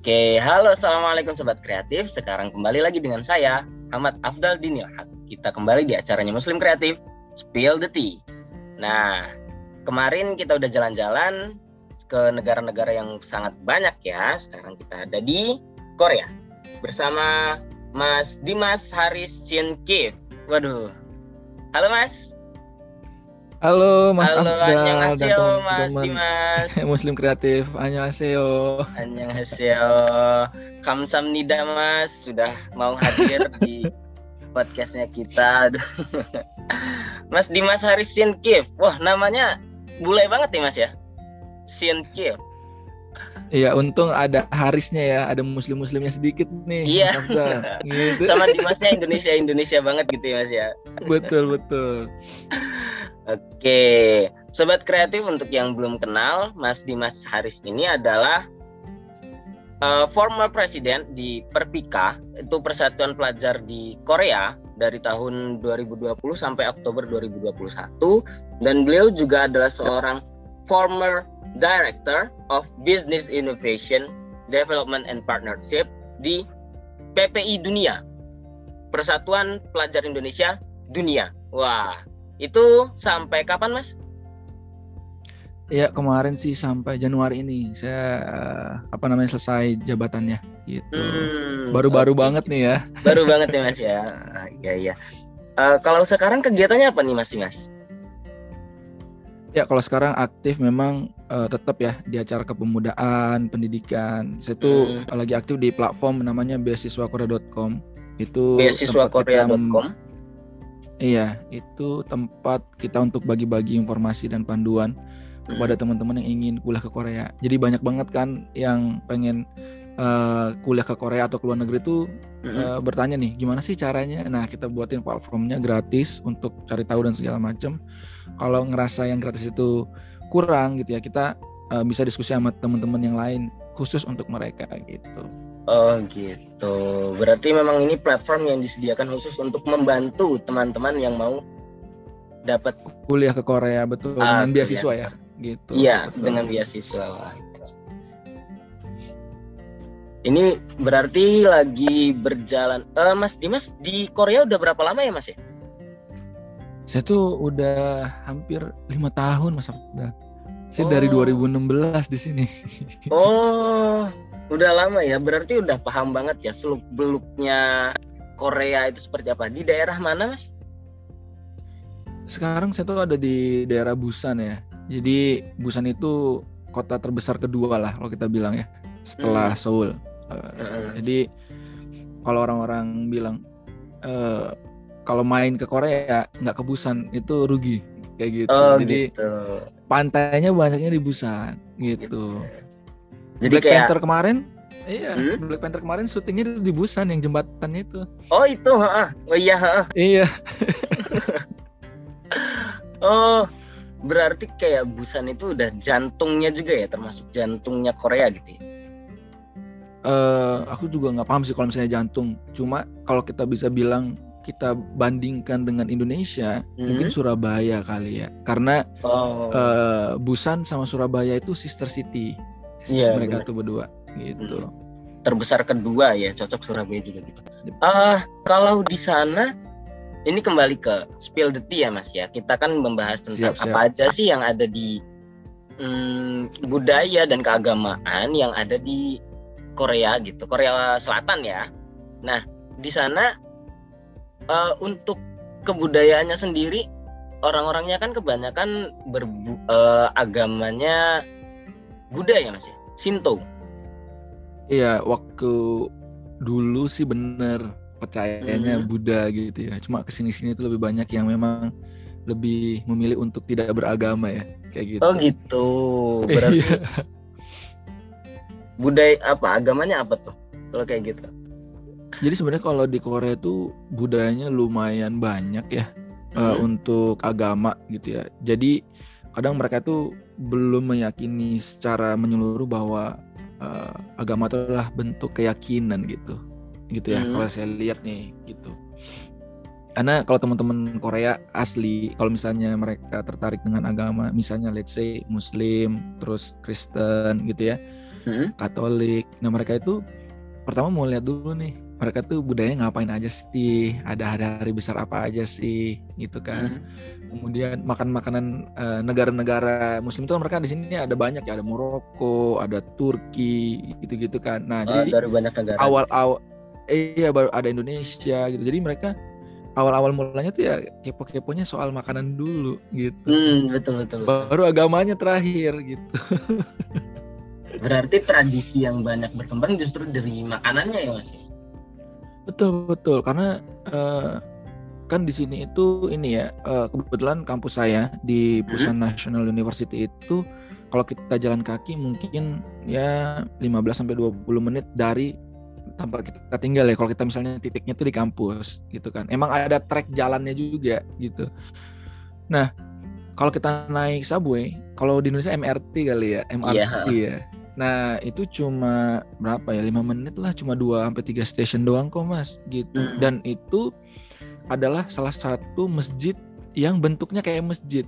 Oke, halo assalamualaikum sobat kreatif. Sekarang kembali lagi dengan saya Ahmad Afdal Dinil. Kita kembali di acaranya Muslim Kreatif Spill the Tea. Nah, kemarin kita udah jalan-jalan ke negara-negara yang sangat banyak ya. Sekarang kita ada di Korea bersama Mas Dimas Haris Shin Kif. Waduh. Halo Mas. Halo Mas Halo, Afdal dan Mas teman-teman Dimas. Muslim Kreatif. Annyeonghaseyo. Annyeonghaseyo. Kamsahamnida Mas sudah mau hadir di podcastnya kita. Mas Dimas Haris Sinkif. Wah, namanya bule banget nih Mas ya. Sinkif. Iya, untung ada Harisnya ya, ada muslim-muslimnya sedikit nih. Iya. Gitu. Sama Dimasnya Indonesia Indonesia banget gitu ya Mas ya. betul betul. Oke, sobat kreatif untuk yang belum kenal, Mas Dimas Haris ini adalah uh, former presiden di Perpika, itu Persatuan Pelajar di Korea dari tahun 2020 sampai Oktober 2021 dan beliau juga adalah seorang former director of business innovation, development and partnership di PPI Dunia. Persatuan Pelajar Indonesia Dunia. Wah, itu sampai kapan, Mas? Ya kemarin sih sampai Januari ini saya eh, apa namanya selesai jabatannya gitu. Hmm, Baru-baru oke. banget nih ya. Baru banget ya, Mas ya. Iya, iya. Eh, kalau sekarang kegiatannya apa nih, Mas Dimas? Ya kalau sekarang aktif memang eh, tetap ya di acara kepemudaan, pendidikan. Saya tuh Hmm. lagi aktif di platform namanya beasiswakorea.com. Itu beasiswakorea.com. Iya, itu tempat kita untuk bagi-bagi informasi dan panduan kepada Hmm. teman-teman yang ingin kuliah ke Korea. Jadi banyak banget kan yang pengen eh, kuliah ke Korea atau ke luar negeri itu Mm-mm. eh, bertanya nih, gimana sih caranya? Nah, kita buatin platformnya gratis untuk cari tahu dan segala macam. Kalau ngerasa yang gratis itu kurang gitu ya, kita eh, bisa diskusi sama teman-teman yang lain khusus untuk mereka gitu. Oh gitu. Berarti memang ini platform yang disediakan khusus untuk membantu teman-teman yang mau dapat Kuliah ke Korea betul Ah, dengan kuliah. beasiswa ya, gitu. iya Betul. dengan beasiswa. Ini berarti lagi berjalan. Eh, Mas Dimas di Korea udah berapa lama ya Mas ya? Saya tuh udah hampir lima tahun Mas Abdul. Saya dari Oh. 2016 di sini. Oh, udah lama ya. Berarti udah paham banget ya seluk beluknya Korea itu seperti apa. Di daerah mana Mas? Sekarang saya tuh ada di daerah Busan ya. Jadi Busan itu kota terbesar kedua lah kalau kita bilang ya setelah Seoul. Eh, Heeh. jadi kalau orang-orang bilang eh, kalau main ke Korea nggak ke Busan itu rugi kayak gitu. Oh jadi gitu. pantainya banyaknya di Busan gitu. Jadi Black kayak Panther kemarin Iya, Hmm? Black Panther kemarin syutingnya di Busan yang jembatan itu. Oh itu, heeh. Oh iya, heeh. Iya, Oh, berarti kayak Busan itu udah jantungnya juga ya, termasuk jantungnya Korea gitu ya. eh aku juga nggak paham sih kalau misalnya jantung. Cuma kalau kita bisa bilang kita bandingkan dengan Indonesia, mungkin Hmm. Surabaya kali ya. Karena Oh, eh, Busan sama Surabaya itu sister city. Iya, mereka benar. tuh berdua gitu. terbesar kedua ya, cocok Surabaya juga gitu. Ah, kalau di sana ini kembali ke spill the tea ya Mas ya. Kita kan membahas tentang Siap, siap. apa aja sih yang ada di hmm, budaya dan keagamaan yang ada di Korea gitu, Korea Selatan ya. Nah, di sana eh, untuk kebudayaannya sendiri orang-orangnya kan kebanyakan berbu- eh, agamanya Buddha ya Mas ya, Shinto. Iya, waktu dulu sih bener percayanya Hmm. Buddha gitu ya. Cuma ke sini-sini itu lebih banyak yang memang lebih memilih untuk tidak beragama ya, kayak gitu. Oh gitu. Berarti Iya. budaya apa agamanya apa tuh kalau kayak gitu Jadi sebenarnya kalau di Korea itu budayanya lumayan banyak ya eh, Hmm. untuk agama gitu ya. Jadi kadang mereka itu belum meyakini secara menyeluruh bahwa eh, agama itu adalah bentuk keyakinan gitu, gitu ya. Hmm. Kalau saya lihat nih gitu. karena kalau teman-teman Korea asli kalau misalnya mereka tertarik dengan agama misalnya let's say Muslim terus Kristen gitu ya hmm? Katolik nah mereka itu pertama mau lihat dulu nih mereka tuh budaya ngapain aja sih ada hari-hari besar apa aja sih gitu kan hmm. Kemudian makan makanan uh, negara-negara Muslim itu mereka di sini ada banyak ya ada Maroko ada Turki gitu-gitu kan nah oh, jadi banyak negara awal awal iya baru ada Indonesia gitu jadi mereka awal-awal mulanya tuh ya kepo-keponya soal makanan dulu gitu. Hmm, betul, betul betul. Baru agamanya terakhir gitu. Berarti tradisi yang banyak berkembang justru dari makanannya ya Mas? Betul betul karena uh, kan di sini itu ini ya uh, kebetulan kampus saya di Pusan hmm? National University itu kalau kita jalan kaki mungkin ya 15 sampai 20 menit dari tempat kita tinggal ya kalau kita misalnya titiknya itu di kampus gitu kan emang ada trek jalannya juga gitu nah kalau kita naik subway kalau di Indonesia MRT kali ya MRT yeah. ya nah itu cuma berapa ya lima menit lah cuma dua sampai tiga stasiun doang kok mas gitu hmm. dan itu adalah salah satu masjid yang bentuknya kayak masjid.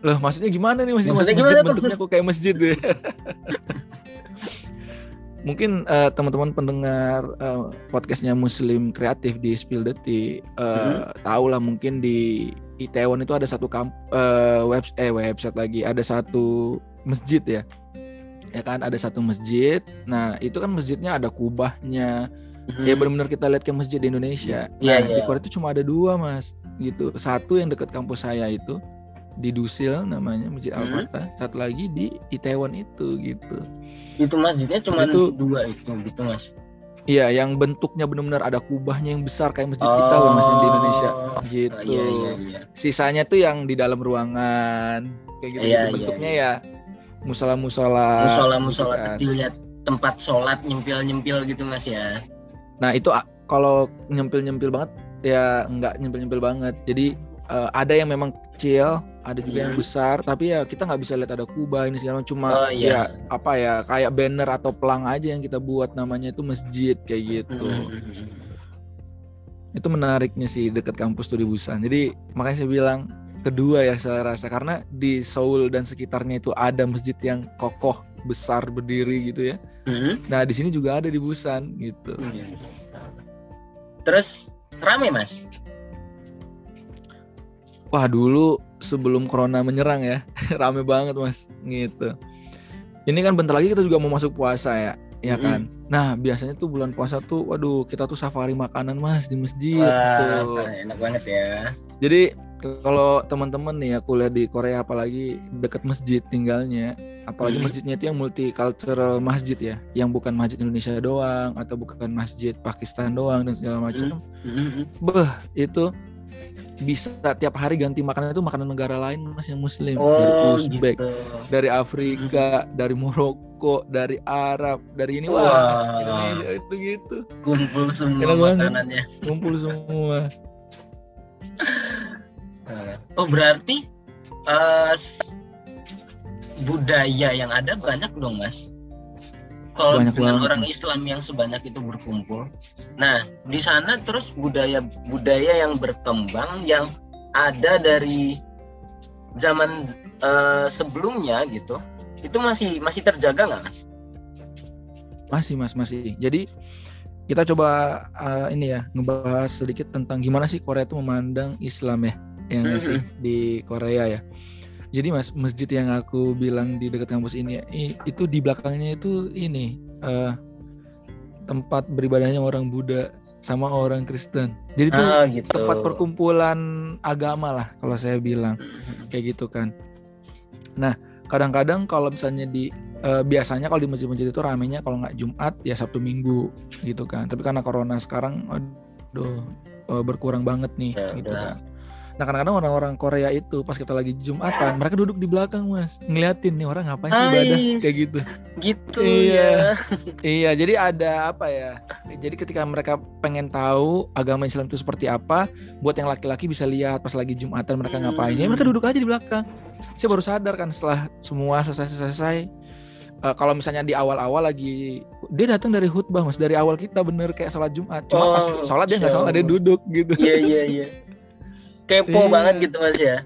Loh maksudnya gimana nih maksudnya, maksudnya masjid bentuknya kok kayak masjid deh mungkin uh, teman-teman pendengar uh, podcastnya Muslim Kreatif di Spill Detik uh, mm-hmm. tahu lah mungkin di Itaewon itu ada satu kamp uh, web eh website lagi ada satu masjid ya. Ya kan ada satu masjid. Nah itu kan masjidnya ada kubahnya mm-hmm. ya benar-benar kita lihat ke masjid di Indonesia yeah, nah yeah. di Korea itu cuma ada dua mas gitu satu yang dekat kampus saya itu di Dusil namanya Masjid hmm. Al-Fatah, satu lagi di Itaewon itu gitu. Itu masjidnya cuma itu, dua itu gitu Mas. Iya, yang bentuknya benar-benar ada kubahnya yang besar kayak masjid oh, kita loh Mas di Indonesia gitu. Iya, iya, iya. Sisanya tuh yang di dalam ruangan kayak gitu, iya, gitu. bentuknya iya, iya. ya musola-musola. Musola-musola gitu kan. kecil ya tempat sholat nyempil-nyempil gitu Mas ya. Nah, itu kalau nyempil-nyempil banget ya nggak nyempil-nyempil banget. Jadi uh, ada yang memang kecil, ada juga yang iya. besar, tapi ya kita nggak bisa lihat ada kubah ini segala cuma oh, iya. ya apa ya kayak banner atau pelang aja yang kita buat namanya itu masjid kayak gitu. Mm-hmm. Itu menariknya sih dekat kampus tuh di Busan. Jadi makanya saya bilang kedua ya saya rasa karena di Seoul dan sekitarnya itu ada masjid yang kokoh besar berdiri gitu ya. Mm-hmm. Nah di sini juga ada di Busan gitu. Mm-hmm. Terus rame mas? wah dulu sebelum corona menyerang ya rame banget mas gitu ini kan bentar lagi kita juga mau masuk puasa ya ya mm -hmm. kan nah biasanya tuh bulan puasa tuh waduh kita tuh safari makanan mas di masjid wah, tuh. enak banget ya jadi kalau teman-teman nih ya kuliah di Korea apalagi dekat masjid tinggalnya apalagi masjidnya itu yang multicultural masjid ya yang bukan masjid Indonesia doang atau bukan masjid Pakistan doang dan segala macam. Mm -hmm. beh itu bisa tiap hari ganti makanan itu makanan negara lain mas yang muslim. Oh, dari Uzbek gitu. dari Afrika dari Maroko dari Arab dari ini wah, wah. Indonesia itu gitu. Kumpul semua Enak makanannya. Kumpul semua oh berarti uh, budaya yang ada banyak dong mas kalau dengan banget. orang Islam yang sebanyak itu berkumpul. Nah, di sana terus budaya budaya yang berkembang yang ada dari zaman uh, sebelumnya gitu, itu masih masih terjaga nggak mas? Masih mas masih. Jadi kita coba uh, ini ya ngebahas sedikit tentang gimana sih Korea itu memandang Islam ya, yang sih di Korea ya. Jadi mas masjid yang aku bilang di dekat kampus ini itu di belakangnya itu ini uh, tempat beribadahnya orang Buddha sama orang Kristen. Jadi itu ah, gitu. tempat perkumpulan agama lah kalau saya bilang kayak gitu kan. Nah kadang-kadang kalau misalnya di uh, biasanya kalau di masjid-masjid itu ramenya kalau nggak Jumat ya Sabtu Minggu gitu kan. Tapi karena corona sekarang aduh uh, berkurang banget nih ya, gitu udah. kan. Nah kadang-kadang orang-orang Korea itu pas kita lagi Jumatan mereka duduk di belakang mas ngeliatin nih orang ngapain sih ibadah kayak gitu. Gitu iya. ya. iya jadi ada apa ya? Jadi ketika mereka pengen tahu agama Islam itu seperti apa, buat yang laki-laki bisa lihat pas lagi Jumatan mereka ngapain. Ya mereka duduk aja di belakang. Saya baru sadar kan setelah semua selesai-selesai uh, kalau misalnya di awal-awal lagi dia datang dari khutbah mas dari awal kita bener kayak sholat Jumat cuma oh, pas sholat dia nggak sholat dia duduk gitu iya iya iya kepo Iya. banget gitu mas ya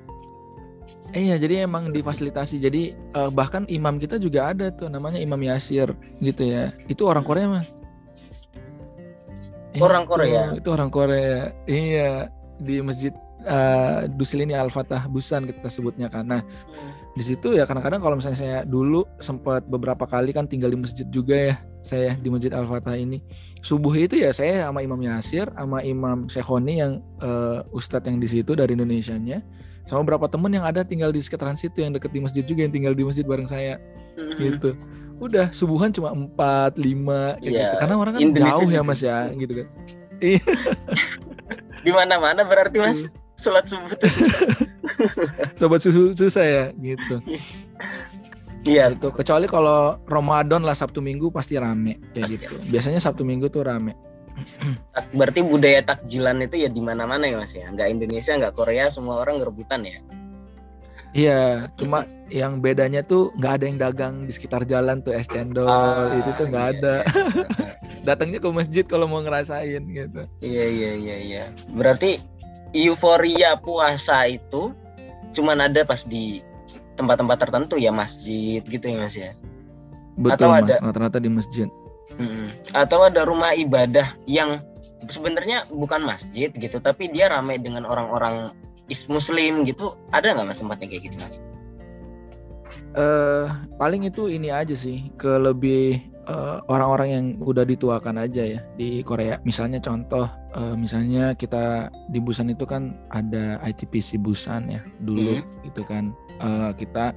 Iya, jadi emang difasilitasi. Jadi eh, bahkan imam kita juga ada tuh namanya Imam Yasir gitu ya. Itu orang Korea, Mas. Orang Itu- Korea? Itu orang Korea. Iya, di Masjid eh, Dusilini Al-Fatah Busan kita sebutnya karena di situ ya kadang-kadang kalau misalnya saya dulu sempat beberapa kali kan tinggal di masjid juga ya saya di Masjid Al-Fatah ini. Subuh itu ya saya sama Imam Yasir sama Imam Syekhoni yang eh, ustadz yang di situ dari Indonesianya sama beberapa temen yang ada tinggal di sekitaran situ yang deket di masjid juga yang tinggal di masjid bareng saya Mhm. gitu. Udah subuhan cuma 4, 5 kayak Iya, gitu. Karena orang kan Indonesia jauh ya juga Mas ya gitu. gitu kan. di mana-mana berarti mas sholat subuh tuh Sobat susu susah ya gitu. iya Gitu. Kecuali kalau Ramadan lah Sabtu Minggu pasti rame kayak Pasti gitu. Biasanya Sabtu Minggu tuh rame. berarti budaya takjilan itu ya di mana-mana ya mas ya nggak Indonesia nggak Korea semua orang ngerebutan ya Iya, cuma yang bedanya tuh nggak ada yang dagang di sekitar jalan tuh es cendol Ah, itu tuh nggak iya, ada. iya. Datangnya ke masjid kalau mau ngerasain gitu. Iya iya iya iya. Berarti euforia puasa itu cuman ada pas di tempat-tempat tertentu ya masjid gitu ya Mas ya. Betul Atau mas, ada- rata-rata di masjid. Mm-mm. Atau ada rumah ibadah yang sebenarnya bukan masjid gitu tapi dia ramai dengan orang-orang is muslim gitu. Ada nggak Mas tempatnya kayak gitu Mas? eh paling itu ini aja sih ke lebih eh, orang-orang yang udah dituakan aja ya di Korea. Misalnya contoh, eh, misalnya kita di Busan itu kan ada ITPC Busan ya dulu gitu kan. Eh, kita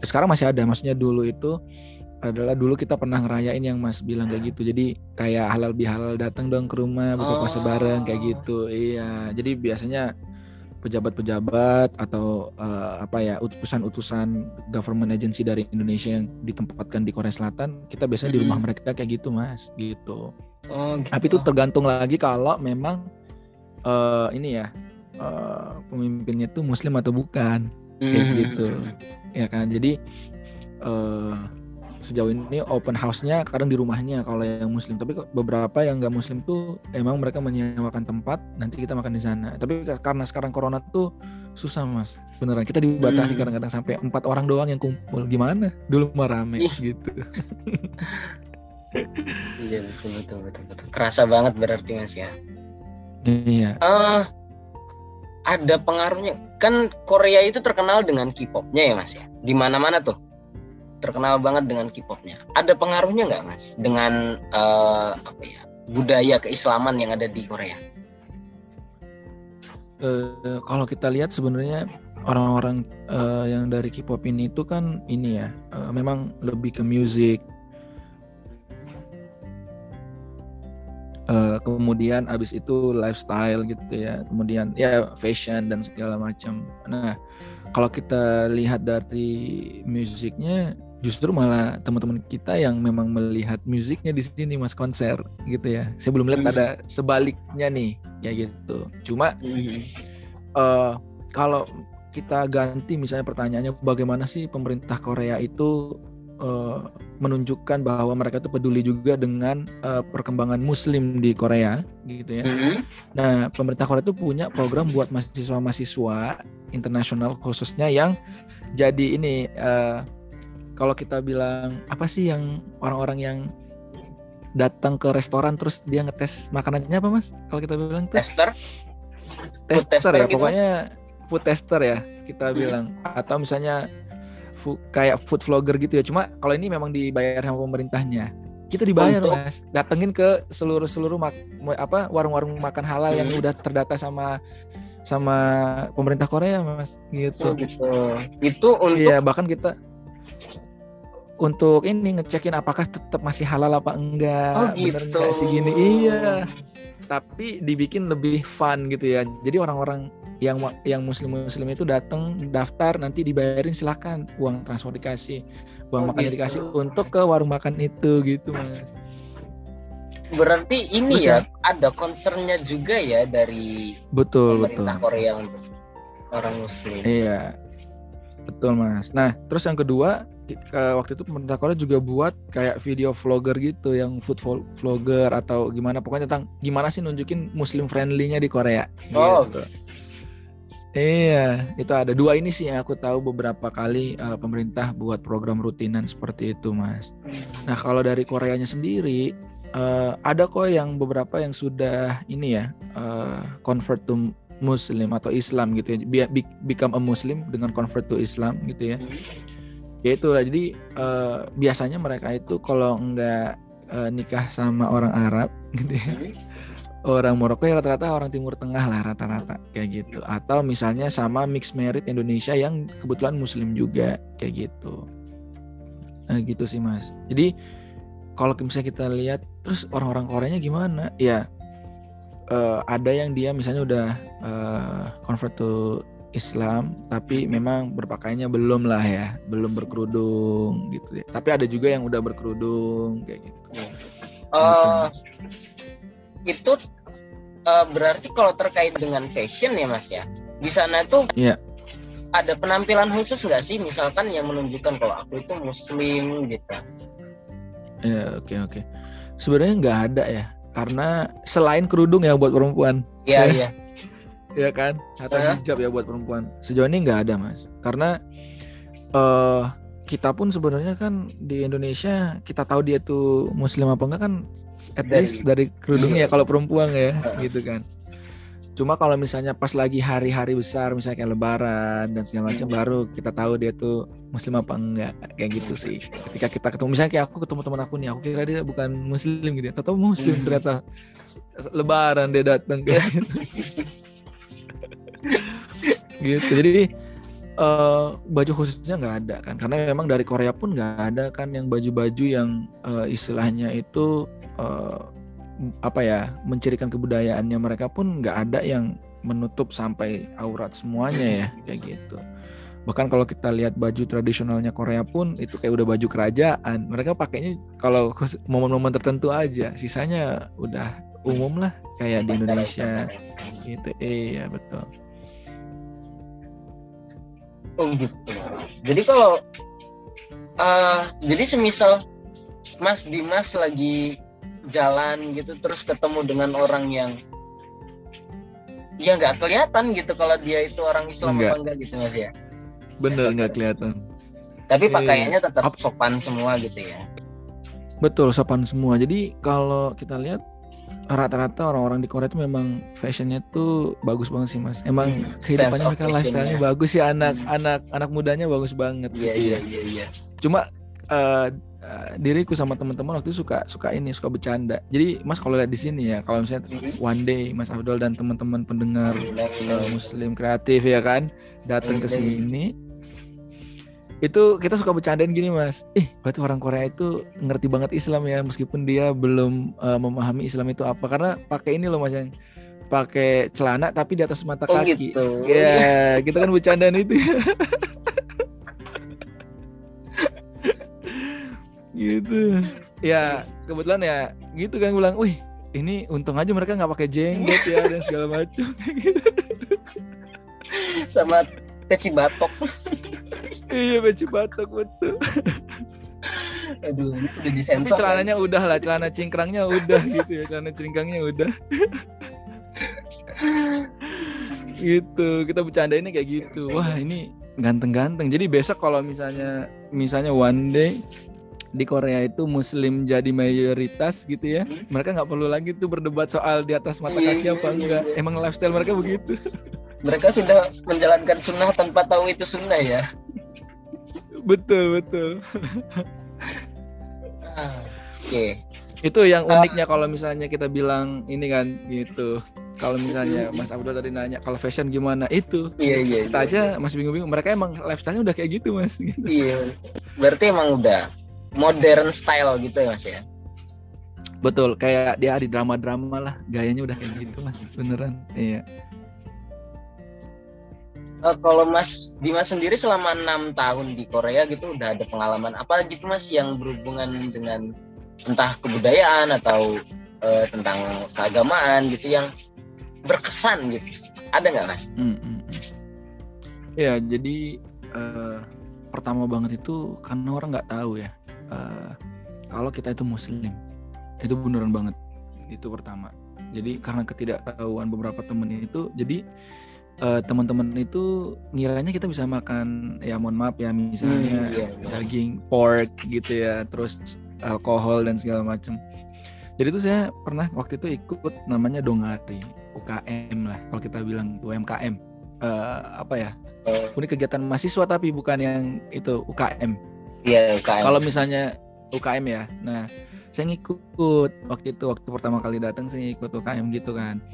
sekarang masih ada, maksudnya dulu itu adalah dulu kita pernah ngerayain yang Mas bilang kayak gitu. Jadi kayak halal bihalal datang dong ke rumah buka puasa Oh. bareng kayak gitu. Iya. Jadi biasanya pejabat-pejabat atau eh, apa ya utusan-utusan government agency dari Indonesia yang ditempatkan di Korea Selatan kita biasanya di rumah mereka kayak gitu mas gitu Oh gitu. tapi itu tergantung lagi kalau memang eh, ini ya eh, pemimpinnya itu muslim atau bukan kayak Mhm. gitu. ya kan jadi eh, sejauh ini open house-nya kadang di rumahnya kalau yang muslim. Tapi beberapa yang nggak muslim tuh emang mereka menyewakan tempat nanti kita makan di sana. Tapi ka- karena sekarang corona tuh susah mas. Beneran kita dibatasi Hmm. kadang-kadang sampai empat orang doang yang kumpul. Gimana? Dulu mah rame gitu. Iya betul betul betul betul. Kerasa banget berarti Mas ya. iya. Eh ada pengaruhnya. Kan Korea itu terkenal dengan K-popnya ya mas ya? Di mana-mana tuh terkenal banget dengan K-popnya. Ada pengaruhnya nggak mas dengan eh, apa ya budaya keislaman yang ada di Korea? Eh, kalau kita lihat sebenarnya orang-orang eh, yang dari K-pop ini itu kan ini ya eh, memang lebih ke music. Eh, kemudian abis itu lifestyle gitu ya kemudian ya fashion dan segala macam. Nah kalau kita lihat dari musiknya justru malah teman-teman kita yang memang melihat musiknya di sini mas konser gitu ya saya belum lihat Hmm. ada sebaliknya nih kayak gitu cuma eh kalau kita ganti misalnya pertanyaannya bagaimana sih pemerintah Korea itu eh, menunjukkan bahwa mereka itu peduli juga dengan eh, perkembangan Muslim di Korea gitu ya. Mhm. Nah pemerintah Korea itu punya program buat mahasiswa-mahasiswa internasional khususnya yang jadi ini eh, kalau kita bilang apa sih yang orang-orang yang datang ke restoran terus dia ngetes makanannya apa mas? Kalau kita bilang tuh tester food tester, tester ya gitu, Mas? pokoknya food tester ya kita Hmm. bilang atau misalnya fu- kayak food vlogger gitu ya cuma kalau ini memang dibayar sama pemerintahnya kita dibayar Untuk- mas datengin ke seluruh seluruh mak- apa warung-warung makan halal yang Hmm. udah terdata sama sama pemerintah Korea mas Oh, gitu gitu itu untuk iya bahkan kita untuk ini ngecekin apakah tetap masih halal apa enggak oh bener gitu enggak sih gini iya tapi dibikin lebih fun gitu ya. Jadi orang-orang yang yang muslim-muslim itu datang daftar nanti dibayarin silakan uang transport dikasih, uang Oh, makannya gitu. dikasih untuk ke warung makan itu gitu mas. berarti ini Terus ya ada concernnya juga ya dari Betul betul. Korea untuk orang Muslim Iya betul mas. Nah terus yang kedua eh, waktu itu pemerintah Korea juga buat kayak video vlogger gitu yang food vlog- vlogger atau gimana pokoknya tentang gimana sih nunjukin muslim friendly-nya di Korea. Oh. Gitu. Iya, itu ada dua ini sih yang aku tahu beberapa kali uh, pemerintah buat program rutinan seperti itu, Mas. Nah, kalau dari Koreanya sendiri uh, ada kok yang beberapa yang sudah ini ya uh, convert to Muslim atau Islam gitu ya, Be become a Muslim dengan convert to Islam gitu ya. Ya itulah, jadi uh, biasanya mereka itu kalau nggak uh, nikah sama orang Arab gitu ya orang Maroko ya rata-rata orang Timur Tengah lah rata-rata kayak gitu. Atau misalnya sama mix merit Indonesia yang kebetulan Muslim juga kayak gitu. Nah, gitu sih mas. Jadi kalau misalnya kita lihat terus orang-orang Koreanya gimana? Ya uh, ada yang dia misalnya udah uh, convert to Islam tapi memang berpakaiannya belum lah ya belum berkerudung gitu ya. Tapi ada juga yang udah berkerudung kayak gitu. Uh, itu uh, berarti kalau terkait dengan fashion ya mas ya di sana tuh yeah. ada penampilan khusus nggak sih? Misalkan yang menunjukkan kalau aku itu muslim gitu. Ya yeah, oke okay, oke. Okay. sebenarnya nggak ada ya karena selain kerudung ya buat perempuan. Iya yeah, iya. yeah. Ya kan? Atau uh. hijab ya buat perempuan. Sejauh ini nggak ada mas. Karena uh, kita pun sebenarnya kan di Indonesia kita tahu dia tuh muslim apa enggak kan at dari, least dari kerudungnya ya kalau perempuan ya gitu kan. Cuma kalau misalnya pas lagi hari-hari besar misalnya kayak lebaran dan segala macam hmm. baru kita tahu dia tuh muslim apa enggak kayak gitu sih. Ketika kita ketemu misalnya kayak aku ketemu teman aku nih aku kira dia bukan muslim gitu ya. Atau muslim hmm. ternyata. Lebaran dia datang kayak gitu gitu. Jadi uh, baju khususnya nggak ada kan. Karena memang dari Korea pun nggak ada kan yang baju-baju yang uh, istilahnya itu uh, apa ya mencirikan kebudayaannya mereka pun nggak ada yang menutup sampai aurat semuanya ya kayak gitu. Bahkan kalau kita lihat baju tradisionalnya Korea pun itu kayak udah baju kerajaan. Mereka pakainya kalau momen-momen tertentu aja. Sisanya udah umum lah kayak di Indonesia. Gitu. Iya betul Oh gitu. Jadi kalau uh, jadi semisal Mas Dimas lagi jalan gitu terus ketemu dengan orang yang ya nggak kelihatan gitu kalau dia itu orang Islam enggak. apa enggak gitu mas ya. Bener nggak kelihatan. Tapi iya. pakaiannya tetap sopan semua gitu ya. Betul sopan semua. Jadi kalau kita lihat rata-rata orang-orang di Korea itu memang fashionnya tuh bagus banget sih mas. Emang hmm, kehidupannya mereka lifestyle-nya bagus sih anak-anak hmm. anak mudanya bagus banget. Iya iya iya. iya. Cuma uh, uh, diriku sama teman-teman waktu itu suka suka ini suka bercanda. Jadi mas kalau lihat di sini ya kalau misalnya hmm. one day Mas Abdul dan teman-teman pendengar uh, Muslim kreatif ya kan datang ke sini itu kita suka bercandain gini mas. Ih berarti orang Korea itu ngerti banget Islam ya meskipun dia belum uh, memahami Islam itu apa. Karena pakai ini loh mas yang pakai celana tapi di atas mata oh, kaki. gitu. ya kita kan bercandaan itu. Gitu. Ya kebetulan ya gitu kan bilang wih ini untung aja mereka nggak pakai jenggot ya dan segala macam. Gitu sama peci batok iya baju batok betul. Aduh udah disensor tapi celananya kan? udah lah celana cingkrangnya udah gitu ya celana cingkrangnya udah. Gitu kita bercanda ini kayak gitu. Wah ini ganteng-ganteng. Jadi besok kalau misalnya misalnya one day di Korea itu Muslim jadi mayoritas gitu ya mereka nggak perlu lagi tuh berdebat soal di atas mata kaki apa enggak. emang lifestyle mereka begitu. Mereka sudah menjalankan sunnah tanpa tahu itu sunnah ya betul betul. Ah, oke. Okay. itu yang ah. uniknya kalau misalnya kita bilang ini kan gitu. Kalau misalnya Mas Abdul tadi nanya kalau fashion gimana? Itu. Iya iya kita iya, aja iya. masih bingung-bingung. Mereka emang lifestyle-nya udah kayak gitu mas. Gitu. iya. Berarti emang udah modern style gitu ya mas ya? Betul. Kayak dia di drama-drama lah. Gayanya udah kayak gitu mas. Beneran. Iya uh, kalau Mas Dimas sendiri selama enam tahun di Korea gitu udah ada pengalaman apa gitu Mas yang berhubungan dengan entah kebudayaan atau uh, tentang keagamaan gitu yang berkesan gitu ada nggak Mas? Hmm, hmm, hmm. Ya jadi uh, pertama banget itu karena orang nggak tahu ya uh, kalau kita itu Muslim itu beneran banget itu pertama jadi karena ketidaktahuan beberapa temen itu jadi uh, teman-teman itu ngiranya kita bisa makan ya mohon maaf ya misalnya Hmm, iya, iya. daging pork gitu ya terus alkohol dan segala macam. Jadi itu saya pernah waktu itu ikut namanya dongari UKM lah kalau kita bilang UMKM Eh, apa ya? Oh, ini kegiatan mahasiswa tapi bukan yang itu UKM iya UKM. kalau misalnya UKM ya. Nah saya ngikut waktu itu waktu pertama kali datang saya ikut UKM gitu kan.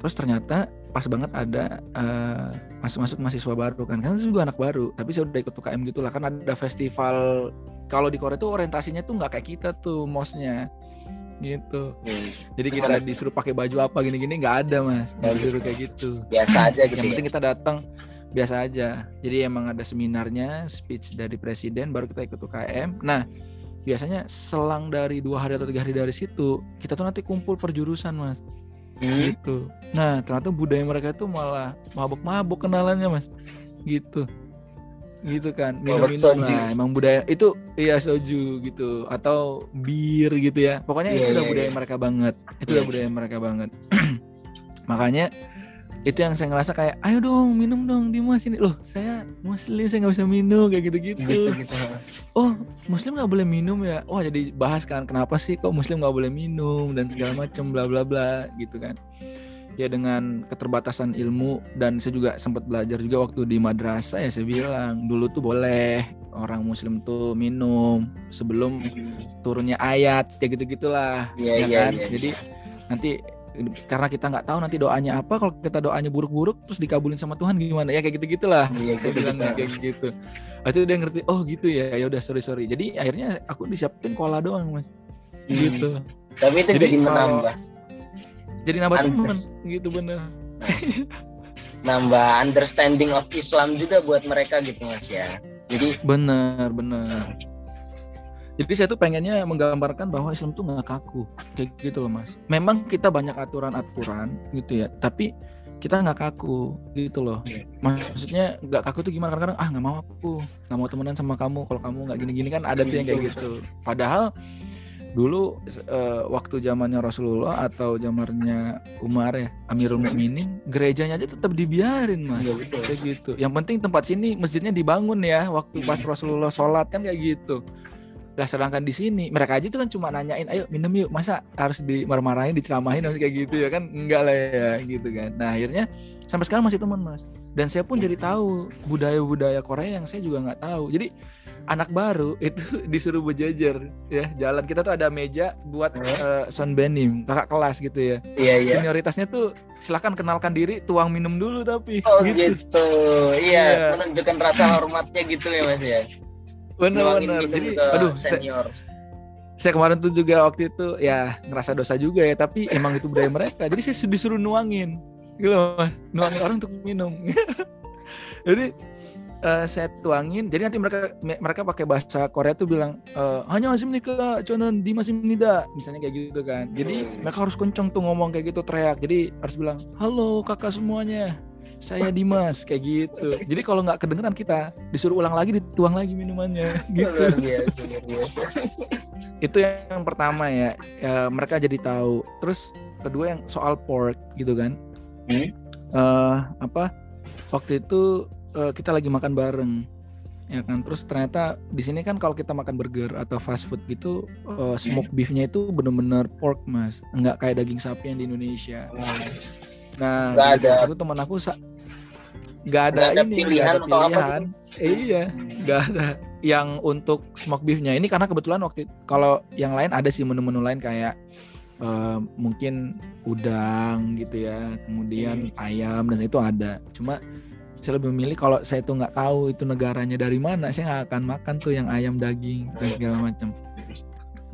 Terus ternyata pas banget ada eh, masuk-masuk mahasiswa baru kan. Kan juga anak baru tapi saya udah ikut UKM gitu lah. Kan ada festival kalau di Korea tuh orientasinya tuh nggak kayak kita tuh mosnya. Gitu. Hmm, jadi kita disuruh pakai baju apa gini-gini nggak ada mas. Nggak Oh, disuruh gitu. kayak gitu. Biasa aja gitu yang ya. penting kita datang biasa aja. Jadi emang ada seminarnya speech dari presiden baru kita ikut UKM. Nah biasanya selang dari dua hari atau tiga hari dari situ kita tuh nanti kumpul perjurusan mas Hmm, gitu. Nah ternyata budaya mereka itu malah mabuk-mabuk kenalannya mas. Gitu. Gitu kan minum-minum lah. emang budaya itu iya soju gitu. Atau bir gitu ya. Pokoknya Iya, itu udah iya, budaya iya. mereka banget. Itu Iya. udah budaya mereka banget. Makanya itu yang saya ngerasa kayak ayo dong minum dong Dimas ini. Loh saya muslim saya nggak bisa minum kayak gitu-gitu. Gitu gitu. oh muslim nggak boleh minum ya? Wah jadi bahas kan kenapa sih kok muslim nggak boleh minum dan segala macam bla bla bla gitu kan. Ya dengan keterbatasan ilmu dan saya juga sempat belajar juga waktu di madrasah ya saya bilang dulu tuh boleh orang muslim tuh minum sebelum turunnya ayat kayak gitu gitulah Iya, ya iya, kan. iya, jadi nanti karena kita nggak tahu nanti doanya apa kalau kita doanya buruk-buruk terus dikabulin sama Tuhan gimana? Ya kayak gitu gitulah Iya, saya bilang kayak gitu. Itu dia ngerti oh gitu ya ya udah sorry sorry jadi akhirnya aku disiapin kola doang mas. Hmm. gitu. Tapi itu Jadi jadi, menambah. Jadi nambah teman gitu bener. Nambah understanding of Islam juga buat mereka gitu mas ya. Jadi bener bener jadi saya tuh pengennya menggambarkan bahwa Islam tuh nggak kaku kayak gitu loh mas. Memang kita banyak aturan-aturan gitu ya tapi kita nggak kaku gitu loh. Iya. maksudnya nggak kaku tuh gimana? Kadang-kadang ah nggak mau aku nggak mau temenan sama kamu kalau kamu nggak gini-gini kan ada tuh yang kayak gitu. Padahal dulu eh, waktu zamannya Rasulullah atau zamannya Umar ya Amirul Mukminin gerejanya aja tetap dibiarin mas. Iya, betul. kayak gitu. Yang penting tempat sini masjidnya dibangun ya waktu pas Rasulullah sholat kan kayak gitu lah sedangkan di sini mereka aja tuh kan cuma nanyain ayo minum yuk masa harus dimarah-marahin diceramahin harus kayak gitu ya kan enggak lah ya gitu kan nah akhirnya sampai sekarang masih teman mas dan saya pun jadi tahu budaya-budaya Korea yang saya juga nggak tahu jadi anak baru itu disuruh berjejer ya jalan kita tuh ada meja buat Hmm. eh, sonbenim kakak kelas gitu ya Iya iya. senioritasnya tuh silahkan kenalkan diri tuang minum dulu tapi Oh gitu gitu. Iya, Iya. menunjukkan rasa hormatnya gitu ya mas ya. Bener-bener minum jadi aduh saya, senior. saya kemarin tuh juga waktu itu ya ngerasa dosa juga ya tapi emang itu budaya mereka. Jadi saya disuruh nuangin gitu Mas. nuangin orang untuk minum. Jadi eh, saya tuangin. Jadi nanti mereka me- mereka pakai bahasa Korea tuh bilang eh, hanya masih menikah cuman di masih nida misalnya kayak gitu kan. Jadi Hmm. mereka harus kenceng tuh ngomong kayak gitu teriak. Jadi harus bilang halo kakak semuanya saya Dimas kayak gitu. Jadi kalau nggak kedengeran kita disuruh ulang lagi dituang lagi minumannya gitu. Luar biasa, luar biasa. itu yang pertama ya, ya mereka jadi tahu. Terus kedua yang soal pork gitu kan. Hmm. Eh, apa waktu itu eh, kita lagi makan bareng ya kan. Terus ternyata di sini kan kalau kita makan burger atau fast food gitu eh, smoke beefnya itu bener-bener pork mas. Nggak kayak daging sapi yang di Indonesia. Nah jadi ada- itu teman aku sa- nggak ada, Nggak ada ini pilihan nggak ada atau apa pilihan. iya nggak ada yang untuk smoke beefnya. Ini karena kebetulan waktu kalau yang lain ada sih menu-menu lain kayak eh, mungkin udang gitu ya kemudian ayam dan itu ada. Cuma saya lebih memilih kalau saya tuh nggak tahu itu negaranya dari mana saya nggak akan makan tuh yang ayam daging dan segala macam.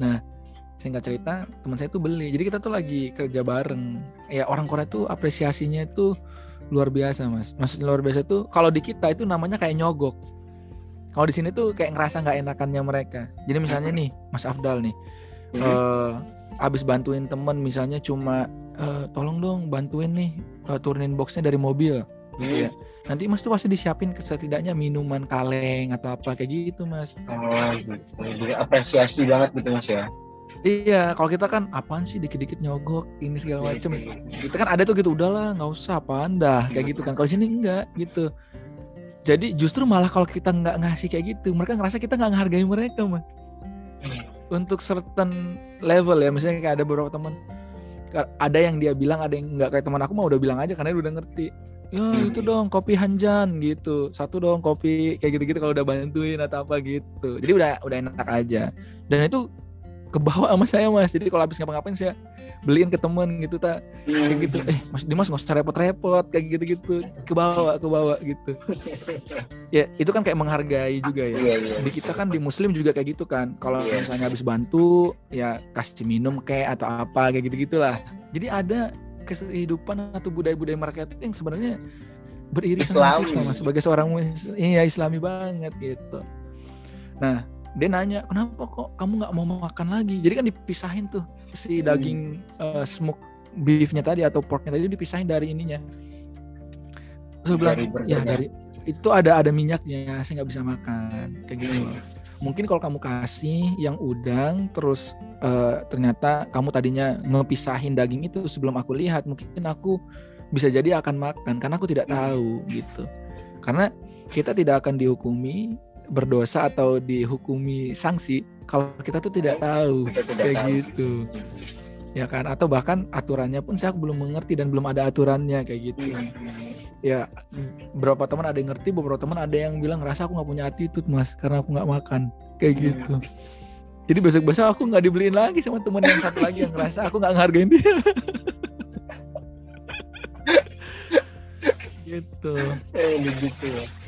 Nah singkat cerita teman saya tuh beli. Jadi kita tuh lagi kerja bareng. Ya orang Korea tuh apresiasinya itu luar biasa mas maksudnya luar biasa tuh kalau di kita itu namanya kayak nyogok kalau di sini tuh kayak ngerasa nggak enakannya mereka jadi misalnya nih Mas Afdal nih Hmm. eh abis bantuin temen misalnya cuma eh, tolong dong bantuin nih eh, turunin boxnya dari mobil gitu ya nanti mas tuh pasti disiapin setidaknya minuman kaleng atau apa kayak gitu mas Oh, gitu. Jadi apresiasi banget gitu mas ya. Iya, kalau kita kan apaan sih dikit-dikit nyogok ini segala macem. Kita kan ada tuh gitu, udahlah nggak usah apaan dah kayak gitu kan. Kalau sini enggak gitu. Jadi justru malah kalau kita nggak ngasih kayak gitu, mereka ngerasa kita nggak menghargai mereka mah. Untuk certain level ya, misalnya kayak ada beberapa teman, ada yang dia bilang, ada yang nggak kayak teman aku mah udah bilang aja karena dia udah ngerti. Ya itu dong kopi Hanjan gitu, satu dong kopi kayak gitu-gitu kalau udah bantuin atau apa gitu. Jadi udah udah enak aja. Dan itu ke bawah sama saya mas. Jadi kalau habis ngapa-ngapain saya beliin ke temen gitu tak kayak gitu. eh mas Dimas nggak usah repot-repot kayak gitu gitu ke bawah ke bawah gitu. Ya itu kan kayak menghargai juga ya. Iya, iya. di kita kan di muslim juga kayak gitu kan. Kalau iya. misalnya habis bantu ya kasih minum kayak atau apa kayak gitu gitulah jadi ada kehidupan atau budaya-budaya mereka itu yang sebenarnya beririsan Islami. mas sebagai seorang iya Islami banget gitu. Nah dia nanya kenapa kok kamu nggak mau makan lagi? Jadi kan dipisahin tuh si hmm. daging uh, smoke beefnya tadi atau porknya tadi dipisahin dari ininya. Bilang ya dari itu ada ada minyaknya saya nggak bisa makan. Kayak gitu. Hmm. mungkin kalau kamu kasih yang udang terus uh, ternyata kamu tadinya ngepisahin daging itu sebelum aku lihat mungkin aku bisa jadi akan makan karena aku tidak tahu gitu. Karena kita tidak akan dihukumi berdosa atau dihukumi sanksi kalau kita tuh tidak tahu kita tidak kayak tahu. gitu. Ya kan? Atau bahkan aturannya pun saya belum mengerti dan belum ada aturannya kayak gitu. Hmm. ya beberapa teman ada yang ngerti beberapa teman ada yang bilang rasa aku nggak punya attitude mas karena aku nggak makan. Kayak hmm. gitu. Jadi besok besok aku nggak dibeliin lagi sama teman yang satu lagi yang ngerasa aku nggak ngehargain dia. Gitu. Eh, gitu. ya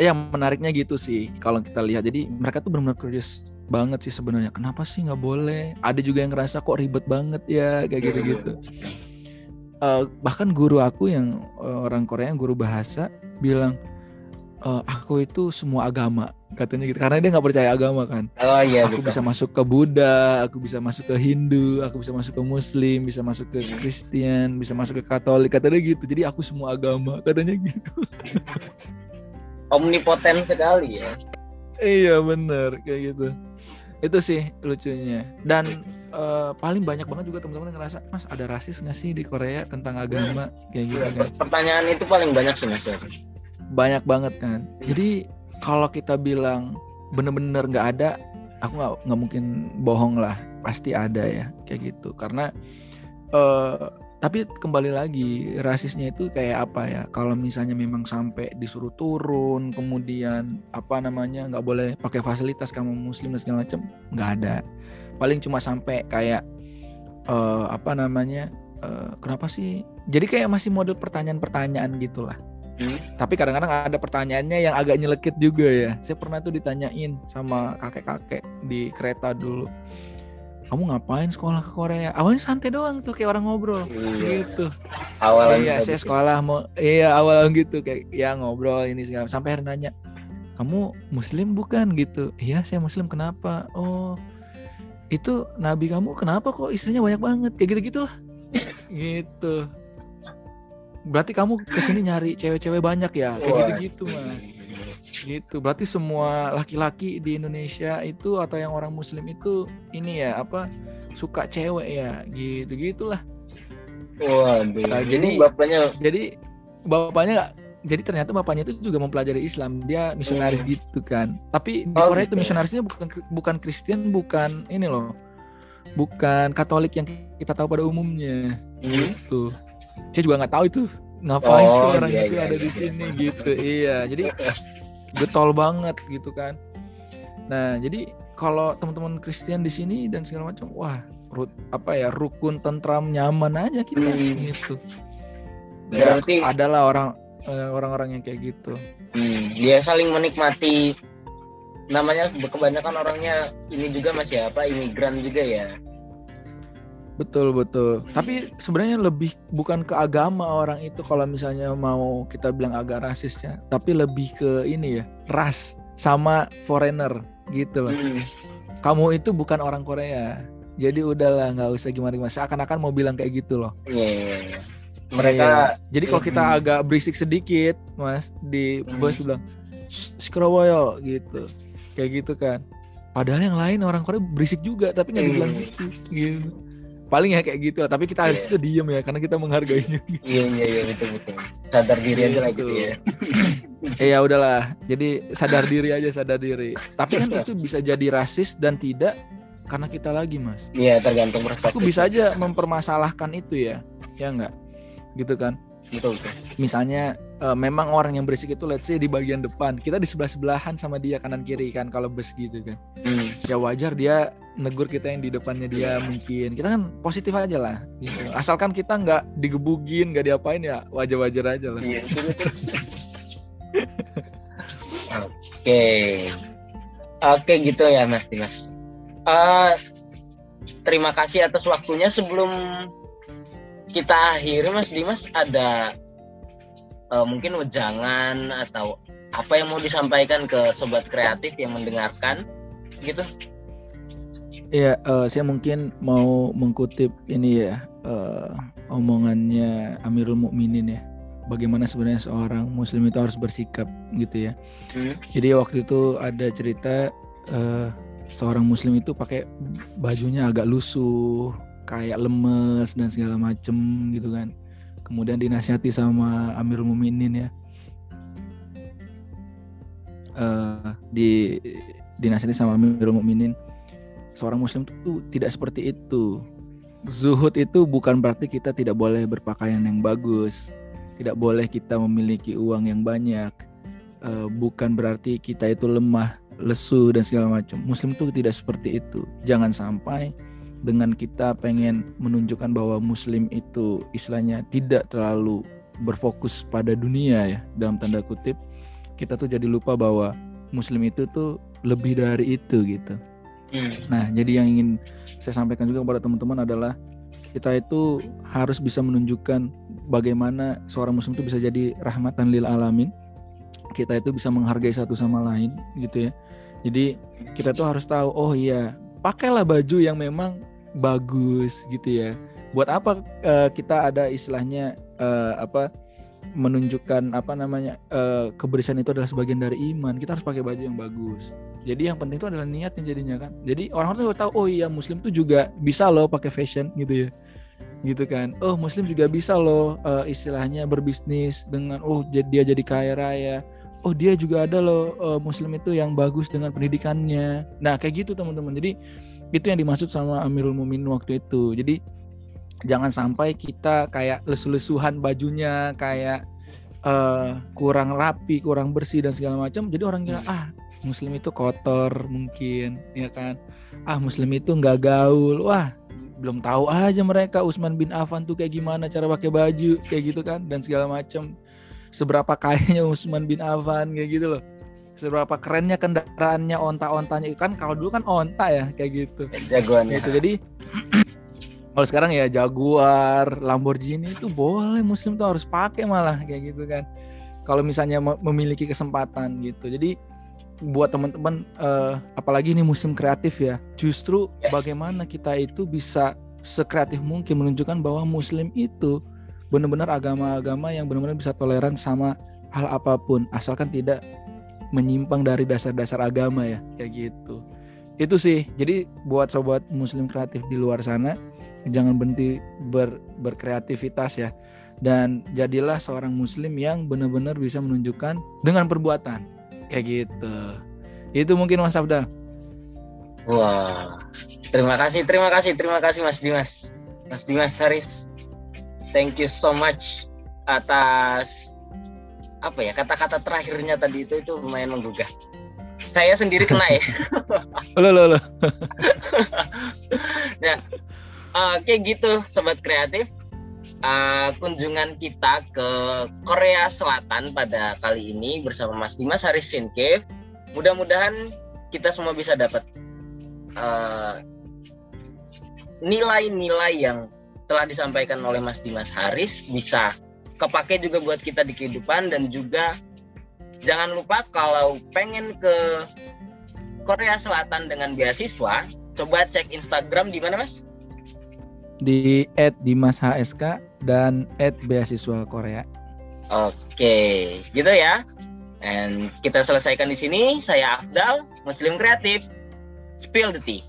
yang menariknya gitu sih kalau kita lihat. Jadi mereka tuh benar-benar curious banget sih sebenarnya kenapa sih nggak boleh? Ada juga yang ngerasa kok ribet banget ya kayak gitu gitu uh, bahkan guru aku yang uh, orang Korea yang guru bahasa bilang uh, aku itu semua agama katanya gitu. Karena dia nggak percaya agama kan. Oh iya aku betul. bisa masuk ke Buddha aku bisa masuk ke Hindu aku bisa masuk ke Muslim bisa masuk ke Kristen bisa masuk ke Katolik katanya gitu. Jadi aku semua agama katanya gitu omnipoten sekali ya. Iya bener kayak gitu. Itu sih lucunya. Dan uh, paling banyak banget juga teman-teman ngerasa mas ada rasis nggak sih di Korea tentang agama? Kayak gitu ya, kan. Pertanyaan itu paling banyak sih mas banyak banget kan. Jadi kalau kita bilang bener-bener nggak ada aku nggak nggak mungkin bohong lah. Pasti ada ya kayak gitu. Karena uh, tapi kembali lagi rasisnya itu kayak apa ya? Kalau misalnya memang sampai disuruh turun kemudian apa namanya nggak boleh pakai fasilitas kamu muslim dan segala macam nggak ada. Paling cuma sampai kayak uh, apa namanya uh, kenapa sih? Jadi kayak masih model pertanyaan-pertanyaan gitulah. Hmm. tapi kadang-kadang ada pertanyaannya yang agak nyelekit juga ya. Saya pernah tuh ditanyain sama kakek-kakek di kereta dulu kamu ngapain sekolah ke Korea? Awalnya santai doang tuh kayak orang ngobrol. Iya. gitu. Awalan iya saya sekolah mau iya awal gitu kayak ya ngobrol ini segala sampai hari nanya kamu muslim bukan? Gitu. Iya saya muslim kenapa? Oh itu nabi kamu kenapa kok istrinya banyak banget? Kayak gitu gitulah gitu. Berarti kamu ke sini nyari cewek-cewek banyak ya? Kayak gitu gitu mas gitu berarti semua laki-laki di Indonesia itu atau yang orang Muslim itu ini ya apa suka cewek ya gitu gitulah Wah, nah, jadi bapaknya jadi bapaknya jadi ternyata bapaknya itu juga mempelajari Islam dia misionaris hmm. gitu kan tapi di oh, Korea gitu. itu ya. misionarisnya bukan bukan Kristen bukan ini loh bukan Katolik yang kita tahu pada umumnya hmm. gitu saya juga nggak tahu itu ngapain oh, sih orang iya, itu iya, ada iya. di sini gitu iya jadi getol banget gitu kan. Nah jadi kalau teman-teman Kristen di sini dan segala macam wah rut, apa ya rukun tentram nyaman aja kita hmm. gitu ya, Berarti adalah orang eh, orang-orang yang kayak gitu. Hmm, dia saling menikmati. Namanya kebanyakan orangnya ini juga masih apa imigran juga ya Betul betul. Tapi sebenarnya lebih bukan ke agama orang itu kalau misalnya mau kita bilang agak rasis ya, tapi lebih ke ini ya ras sama foreigner gitu loh. Hmm. Kamu itu bukan orang Korea, jadi udahlah nggak usah gimana gimana. Seakan-akan mau bilang kayak gitu loh. Iya. Yeah, yeah, yeah. Mereka. Yeah. Jadi kalau kita hmm. agak berisik sedikit, mas di hmm. bos bilang Skrowoyo gitu, kayak gitu kan padahal yang lain orang Korea berisik juga tapi nggak dibilang Hmm. gitu gitu paling ya kayak gitu lah tapi kita harus Iya. itu diem ya karena kita menghargainya Iya iya iya betul betul. Sadar diri aja lah gitu ya. eh ya udahlah jadi sadar diri aja sadar diri tapi kan itu bisa jadi rasis dan tidak karena kita lagi mas Iya tergantung perspektif. aku bisa aja mempermasalahkan itu ya ya enggak gitu kan Betul betul. misalnya eh, memang orang yang berisik itu let's say di bagian depan kita di sebelah sebelahan sama dia kanan kiri kan kalau bus gitu kan Hmm. ya wajar dia negur kita yang di depannya dia mungkin kita kan positif aja lah gitu. asalkan kita nggak digebugin nggak diapain ya wajar-wajar aja lah Iya. Oke. Oke gitu ya Mas Dimas. Eh, terima kasih atas waktunya sebelum kita akhiri Mas Dimas ada eh, mungkin wejangan atau apa yang mau disampaikan ke sobat kreatif yang mendengarkan gitu. Iya, eh, saya mungkin mau mengkutip ini ya eh, omongannya Amirul Mukminin ya. Bagaimana sebenarnya seorang Muslim itu harus bersikap gitu ya. Hmm. Jadi waktu itu ada cerita eh, seorang Muslim itu pakai bajunya agak lusuh, kayak lemes dan segala macem gitu kan. Kemudian dinasihati sama Amirul Mukminin ya. Eh, di dinasihati sama Amirul Mukminin seorang muslim itu tidak seperti itu. Zuhud itu bukan berarti kita tidak boleh berpakaian yang bagus, tidak boleh kita memiliki uang yang banyak, Eh, bukan berarti kita itu lemah, lesu dan segala macam. Muslim itu tidak seperti itu. Jangan sampai dengan kita pengen menunjukkan bahwa muslim itu istilahnya tidak terlalu berfokus pada dunia ya dalam tanda kutip kita tuh jadi lupa bahwa muslim itu tuh lebih dari itu gitu Hmm. Nah, jadi yang ingin saya sampaikan juga kepada teman-teman adalah kita itu harus bisa menunjukkan bagaimana seorang muslim itu bisa jadi rahmatan lil alamin. Kita itu bisa menghargai satu sama lain gitu ya. Jadi kita tuh harus tahu oh iya, pakailah baju yang memang bagus gitu ya. Buat apa eh, kita ada istilahnya eh, apa menunjukkan apa namanya eh, kebersihan itu adalah sebagian dari iman. Kita harus pakai baju yang bagus. Jadi yang penting itu adalah niatnya jadinya kan. Jadi orang-orang tuh tahu oh iya muslim tuh juga bisa loh pakai fashion gitu ya. Gitu kan. Oh muslim juga bisa loh eh, istilahnya berbisnis dengan oh dia jadi kaya raya. Oh dia juga ada loh eh, muslim itu yang bagus dengan pendidikannya. Nah kayak gitu teman-teman. Jadi itu yang dimaksud sama Amirul Mumin waktu itu. Jadi jangan sampai kita kayak lesu-lesuhan bajunya kayak eh, kurang rapi, kurang bersih dan segala macam. Jadi orang kira ah muslim itu kotor mungkin ya kan ah muslim itu nggak gaul wah belum tahu aja mereka Usman bin Affan tuh kayak gimana cara pakai baju kayak gitu kan dan segala macam seberapa kayanya Usman bin Affan kayak gitu loh. Seberapa kerennya kendaraannya onta-ontanya. Kan kalau dulu kan onta ya kayak gitu. Jagoannya. gitu. Jadi kalau sekarang ya Jaguar Lamborghini itu boleh muslim tuh harus pakai malah kayak gitu kan. Kalau misalnya me- memiliki kesempatan gitu. Jadi buat teman-teman eh, apalagi ini musim kreatif ya justru Yes. bagaimana kita itu bisa sekreatif mungkin menunjukkan bahwa muslim itu benar-benar agama-agama yang benar-benar bisa toleran sama hal apa pun asalkan tidak menyimpang dari dasar-dasar agama ya kayak gitu. Itu sih jadi buat sobat muslim kreatif di luar sana jangan berhenti ber- berkreativitas ya. Dan jadilah seorang muslim yang benar-benar bisa menunjukkan dengan perbuatan kayak gitu. Itu mungkin Mas Abdal. Wah, terima kasih, terima kasih, terima kasih Mas Dimas, Mas Dimas Haris. Thank you so much atas apa ya kata-kata terakhirnya tadi itu itu lumayan menggugah. Saya sendiri kena ya. lo lo lo Oke gitu, sobat kreatif. Uh, kunjungan kita ke Korea Selatan pada kali ini bersama Mas Dimas Haris Sinke. Mudah-mudahan kita semua bisa dapat uh, nilai-nilai yang telah disampaikan oleh Mas Dimas Haris bisa kepake juga buat kita di kehidupan dan juga jangan lupa kalau pengen ke Korea Selatan dengan beasiswa, coba cek Instagram di mana Mas? di @dimas hsk dan @beasiswa Korea Oke, gitu ya. Dan kita selesaikan di sini. Saya Afdal, Muslim Kreatif. Spill the tea.